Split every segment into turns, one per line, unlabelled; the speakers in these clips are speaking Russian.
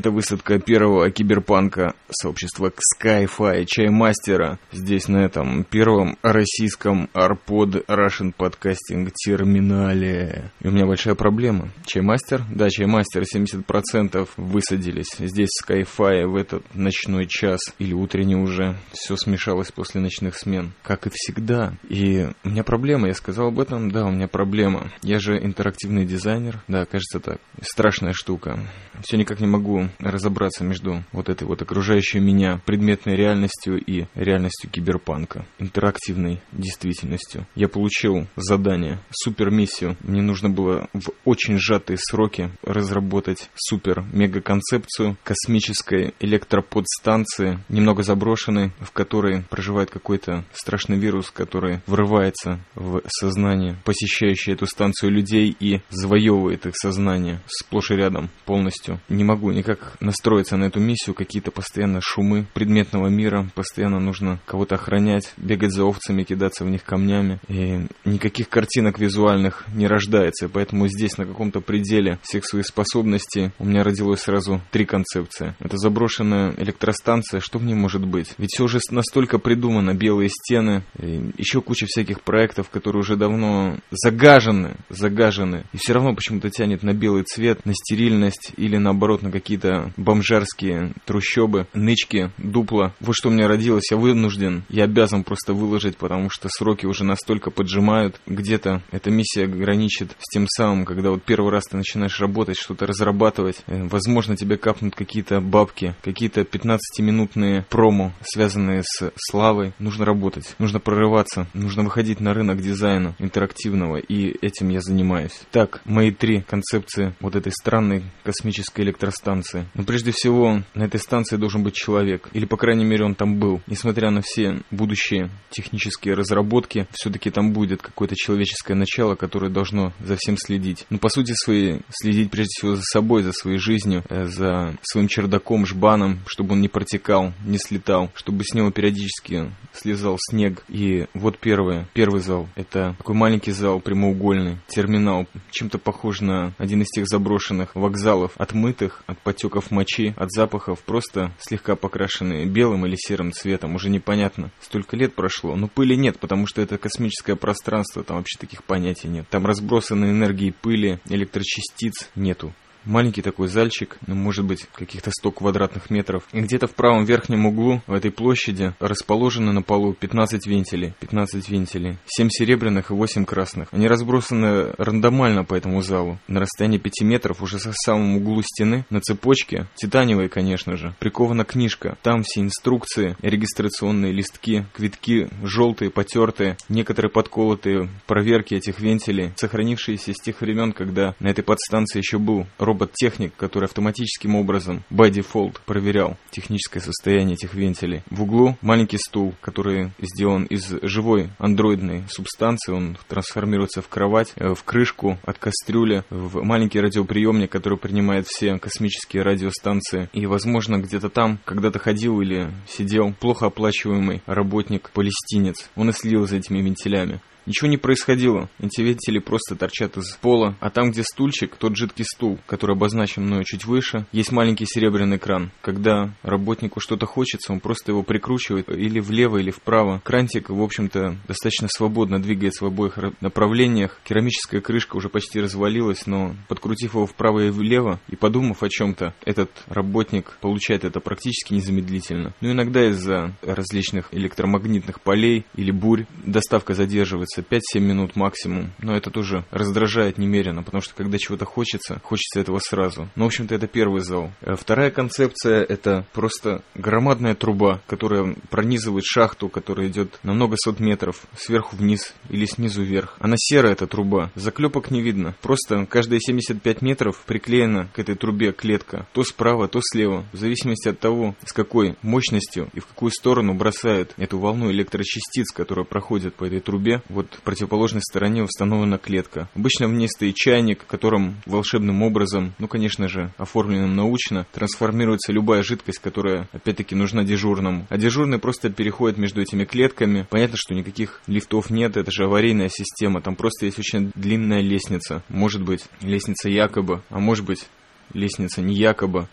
Это высадка первого киберпанка сообщества Skyfi Чаймастера здесь на этом первом российском арпод Russian Podcasting терминале. И у меня большая проблема. Чаймастер? Да, Чаймастер 70% высадились. Здесь Skyfi в этот ночной час или утренний уже. Все смешалось после ночных смен. Как и всегда. И у меня проблема. Я сказал об этом? Да, у меня проблема. Я же интерактивный дизайнер. Да, кажется так. Страшная штука. Все никак не могу разобраться между вот этой вот окружающей меня предметной реальностью и реальностью киберпанка, интерактивной действительностью. Я получил задание, супермиссию. Мне нужно было в очень сжатые сроки разработать супер-мега-концепцию космической электроподстанции, немного заброшенной, в которой проживает какой-то страшный вирус, который врывается в сознание, посещающее эту станцию людей и завоевывает их сознание сплошь и рядом полностью. Не могу никак как настроиться на эту миссию, какие-то постоянно шумы предметного мира, постоянно нужно кого-то охранять, бегать за овцами, кидаться в них камнями. И никаких картинок визуальных не рождается, поэтому здесь на каком-то пределе всех своих способностей у меня родилось сразу три концепции. Это заброшенная электростанция, что в ней может быть? Ведь все уже настолько придумано, белые стены, еще куча всяких проектов, которые уже давно загажены, загажены, и все равно почему-то тянет на белый цвет, на стерильность или наоборот на какие-то какие-то бомжарские трущобы, нычки, дупла. Вот что у меня родилось, я вынужден, я обязан просто выложить, потому что сроки уже настолько поджимают. Где-то эта миссия граничит с тем самым, когда вот первый раз ты начинаешь работать, что-то разрабатывать. Э, возможно, тебе капнут какие-то бабки, какие-то 15-минутные промо, связанные с славой. Нужно работать, нужно прорываться, нужно выходить на рынок дизайна интерактивного, и этим я занимаюсь. Так, мои три концепции вот этой странной космической электростанции станции. Но прежде всего, на этой станции должен быть человек. Или, по крайней мере, он там был. Несмотря на все будущие технические разработки, все-таки там будет какое-то человеческое начало, которое должно за всем следить. Но, по сути своей, следить прежде всего за собой, за своей жизнью, э, за своим чердаком, жбаном, чтобы он не протекал, не слетал, чтобы с него периодически слезал снег. И вот первое, первый зал. Это такой маленький зал, прямоугольный, терминал, чем-то похож на один из тех заброшенных вокзалов, отмытых от потеков мочи, от запахов, просто слегка покрашенные белым или серым цветом, уже непонятно. Столько лет прошло, но пыли нет, потому что это космическое пространство, там вообще таких понятий нет. Там разбросаны энергии пыли, электрочастиц нету маленький такой зальчик, ну, может быть, каких-то 100 квадратных метров. И где-то в правом верхнем углу в этой площади расположены на полу 15 вентилей. 15 вентилей. 7 серебряных и 8 красных. Они разбросаны рандомально по этому залу. На расстоянии 5 метров уже со самом углу стены на цепочке, титаниевой, конечно же, прикована книжка. Там все инструкции, регистрационные листки, квитки желтые, потертые, некоторые подколотые проверки этих вентилей, сохранившиеся с тех времен, когда на этой подстанции еще был робот-техник, который автоматическим образом, by default, проверял техническое состояние этих вентилей. В углу маленький стул, который сделан из живой андроидной субстанции, он трансформируется в кровать, э, в крышку от кастрюли, в маленький радиоприемник, который принимает все космические радиостанции. И, возможно, где-то там когда-то ходил или сидел плохо оплачиваемый работник-палестинец. Он и следил за этими вентилями. Ничего не происходило. Вентили просто торчат из пола. А там, где стульчик, тот жидкий стул, который обозначен мною чуть выше, есть маленький серебряный кран. Когда работнику что-то хочется, он просто его прикручивает или влево, или вправо. Крантик, в общем-то, достаточно свободно двигается в обоих направлениях. Керамическая крышка уже почти развалилась, но подкрутив его вправо и влево и подумав о чем-то, этот работник получает это практически незамедлительно. Но иногда из-за различных электромагнитных полей или бурь доставка задерживается длится 5-7 минут максимум, но это тоже раздражает немерено, потому что когда чего-то хочется, хочется этого сразу. Ну, в общем-то, это первый зал. Э, вторая концепция — это просто громадная труба, которая пронизывает шахту, которая идет на много сот метров, сверху вниз или снизу вверх. Она серая, эта труба, заклепок не видно. Просто каждые 75 метров приклеена к этой трубе клетка, то справа, то слева, в зависимости от того, с какой мощностью и в какую сторону бросают эту волну электрочастиц, которая проходит по этой трубе. Вот вот в противоположной стороне установлена клетка. Обычно в ней стоит чайник, в котором волшебным образом, ну, конечно же, оформленным научно, трансформируется любая жидкость, которая, опять-таки, нужна дежурному. А дежурный просто переходит между этими клетками. Понятно, что никаких лифтов нет, это же аварийная система, там просто есть очень длинная лестница. Может быть, лестница якобы, а может быть, лестница не якобы.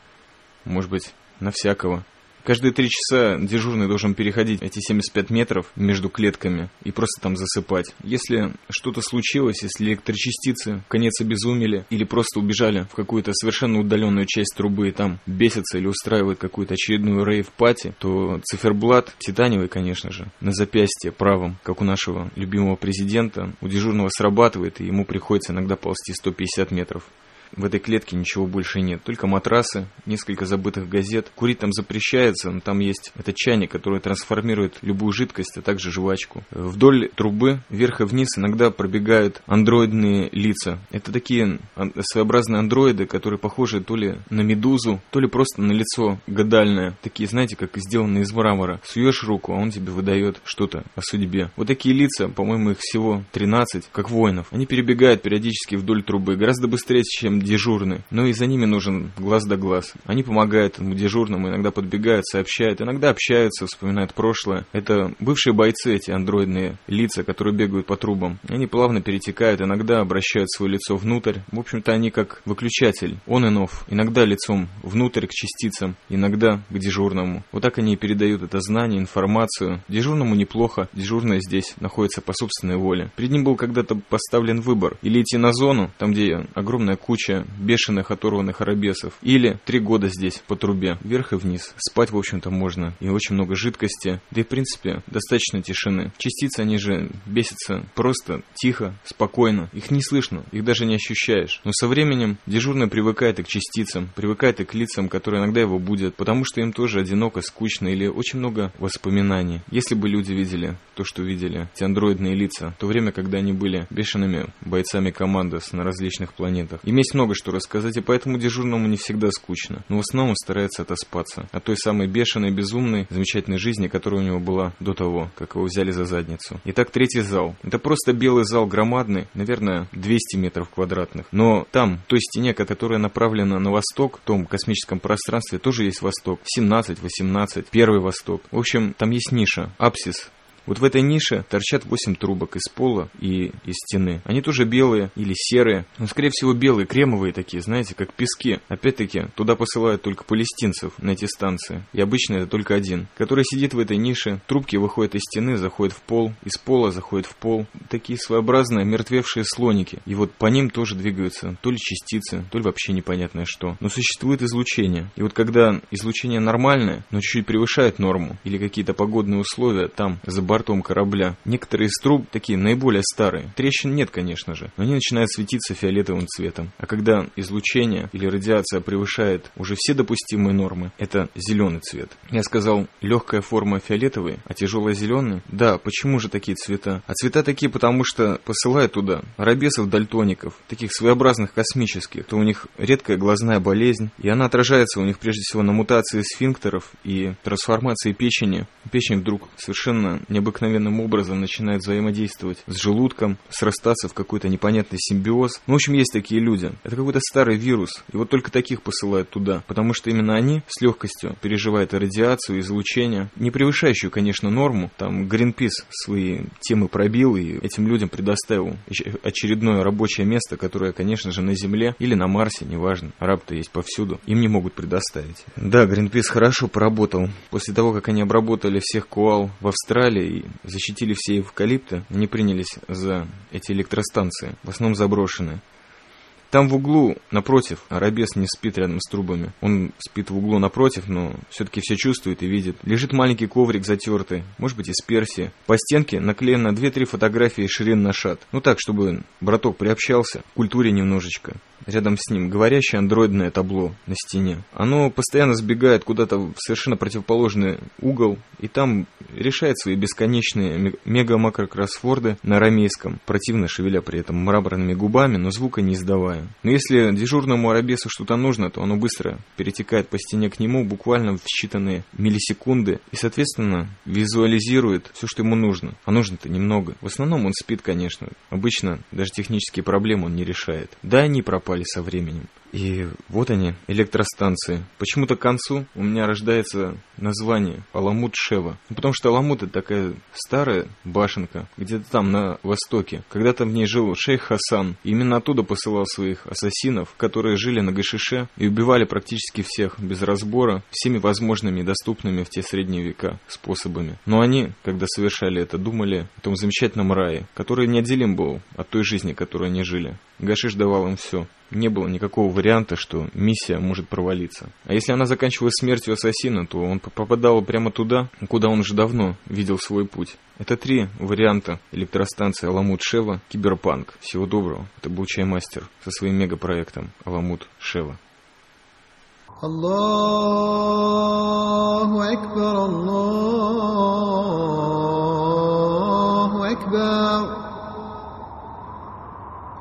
может быть, на всякого. Каждые три часа дежурный должен переходить эти 75 метров между клетками и просто там засыпать. Если что-то случилось, если электрочастицы конец обезумели или просто убежали в какую-то совершенно удаленную часть трубы и там бесятся или устраивают какую-то очередную рейв-пати, то циферблат, титаневый, конечно же, на запястье правом, как у нашего любимого президента, у дежурного срабатывает, и ему приходится иногда ползти 150 метров. В этой клетке ничего больше нет, только матрасы, несколько забытых газет. Курить там запрещается, но там есть этот чайник, который трансформирует любую жидкость, а также жвачку. Вдоль трубы, вверх и вниз, иногда пробегают андроидные лица. Это такие своеобразные андроиды, которые похожи то ли на медузу, то ли просто на лицо гадальное. Такие, знаете, как сделанные из мрамора. Суешь руку, а он тебе выдает что-то о судьбе. Вот такие лица, по-моему, их всего 13, как воинов. Они перебегают периодически вдоль трубы, гораздо быстрее, чем дежурный. Но и за ними нужен глаз да глаз. Они помогают этому дежурному, иногда подбегают, сообщают, иногда общаются, вспоминают прошлое. Это бывшие бойцы, эти андроидные лица, которые бегают по трубам. Они плавно перетекают, иногда обращают свое лицо внутрь. В общем-то, они как выключатель, он и нов. Иногда лицом внутрь к частицам, иногда к дежурному. Вот так они и передают это знание, информацию. Дежурному неплохо, дежурный здесь находится по собственной воле. Перед ним был когда-то поставлен выбор. Или идти на зону, там где огромная куча куча бешеных оторванных арабесов. Или три года здесь по трубе, вверх и вниз. Спать, в общем-то, можно. И очень много жидкости. Да и, в принципе, достаточно тишины. Частицы, они же бесятся просто, тихо, спокойно. Их не слышно, их даже не ощущаешь. Но со временем дежурный привыкает и к частицам, привыкает и к лицам, которые иногда его будут, потому что им тоже одиноко, скучно или очень много воспоминаний. Если бы люди видели то, что видели, те андроидные лица, то время, когда они были бешеными бойцами командос на различных планетах. Им есть много что рассказать, и поэтому дежурному не всегда скучно. Но в основном старается отоспаться от той самой бешеной, безумной, замечательной жизни, которая у него была до того, как его взяли за задницу. Итак, третий зал. Это просто белый зал громадный, наверное, 200 метров квадратных. Но там, в той стене, которая направлена на восток, в том космическом пространстве, тоже есть восток. 17, 18, первый восток. В общем, там есть ниша, апсис, вот в этой нише торчат 8 трубок из пола и из стены. Они тоже белые или серые, но скорее всего белые, кремовые такие, знаете, как пески. Опять-таки, туда посылают только палестинцев на эти станции. И обычно это только один, который сидит в этой нише. Трубки выходят из стены, заходят в пол, из пола заходят в пол. Такие своеобразные мертвевшие слоники. И вот по ним тоже двигаются то ли частицы, то ли вообще непонятное что. Но существует излучение. И вот когда излучение нормальное, но чуть-чуть превышает норму, или какие-то погодные условия там за бортом корабля. Некоторые из труб такие наиболее старые. Трещин нет, конечно же, но они начинают светиться фиолетовым цветом. А когда излучение или радиация превышает уже все допустимые нормы, это зеленый цвет. Я сказал, легкая форма фиолетовый, а тяжелая зеленый? Да, почему же такие цвета? А цвета такие, потому что посылают туда арабесов-дальтоников, таких своеобразных космических, то у них редкая глазная болезнь, и она отражается у них прежде всего на мутации сфинктеров и трансформации печени. Печень вдруг совершенно необычно необыкновенным образом начинает взаимодействовать с желудком, срастаться в какой-то непонятный симбиоз. Ну, в общем, есть такие люди. Это какой-то старый вирус. И вот только таких посылают туда, потому что именно они с легкостью переживают радиацию, излучение, не превышающую, конечно, норму. Там Гринпис свои темы пробил и этим людям предоставил очередное рабочее место, которое, конечно же, на Земле или на Марсе, неважно. Араб-то есть повсюду. Им не могут предоставить. Да, Гринпис хорошо поработал. После того, как они обработали всех куал в Австралии защитили все эвкалипты, они принялись за эти электростанции, в основном заброшенные. Там в углу, напротив, арабес не спит рядом с трубами. Он спит в углу напротив, но все-таки все чувствует и видит. Лежит маленький коврик затертый, может быть из персии. По стенке наклеено 2-3 фотографии Ширин Нашат. Ну так, чтобы браток приобщался к культуре немножечко. Рядом с ним говорящее андроидное табло на стене. Оно постоянно сбегает куда-то в совершенно противоположный угол, и там решает свои бесконечные мега-макрокроссворды на арамейском, противно шевеля при этом мраморными губами, но звука не издавая понимаю. Но если дежурному арабесу что-то нужно, то оно быстро перетекает по стене к нему буквально в считанные миллисекунды и, соответственно, визуализирует все, что ему нужно. А нужно-то немного. В основном он спит, конечно. Обычно даже технические проблемы он не решает. Да, они пропали со временем. И вот они, электростанции. Почему-то к концу у меня рождается название Аламут-Шева. Ну, потому что Аламут это такая старая башенка, где-то там на востоке. Когда-то в ней жил шейх Хасан. И именно оттуда посылал своих ассасинов, которые жили на Гашише и убивали практически всех без разбора, всеми возможными и доступными в те средние века способами. Но они, когда совершали это, думали о том замечательном рае, который неотделим был от той жизни, которой они жили. Гашиш давал им все не было никакого варианта, что миссия может провалиться. А если она заканчивалась смертью ассасина, то он попадал прямо туда, куда он уже давно видел свой путь. Это три варианта электростанции Аламут Шева Киберпанк. Всего доброго. Это был Чаймастер со своим мегапроектом Аламут Шева.
Аллаху Акбар, Аллаху Акбар.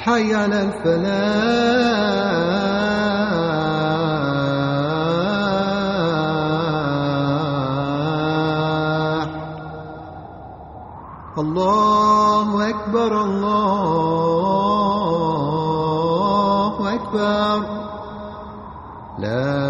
حي على الفلاح. الله أكبر الله أكبر. لا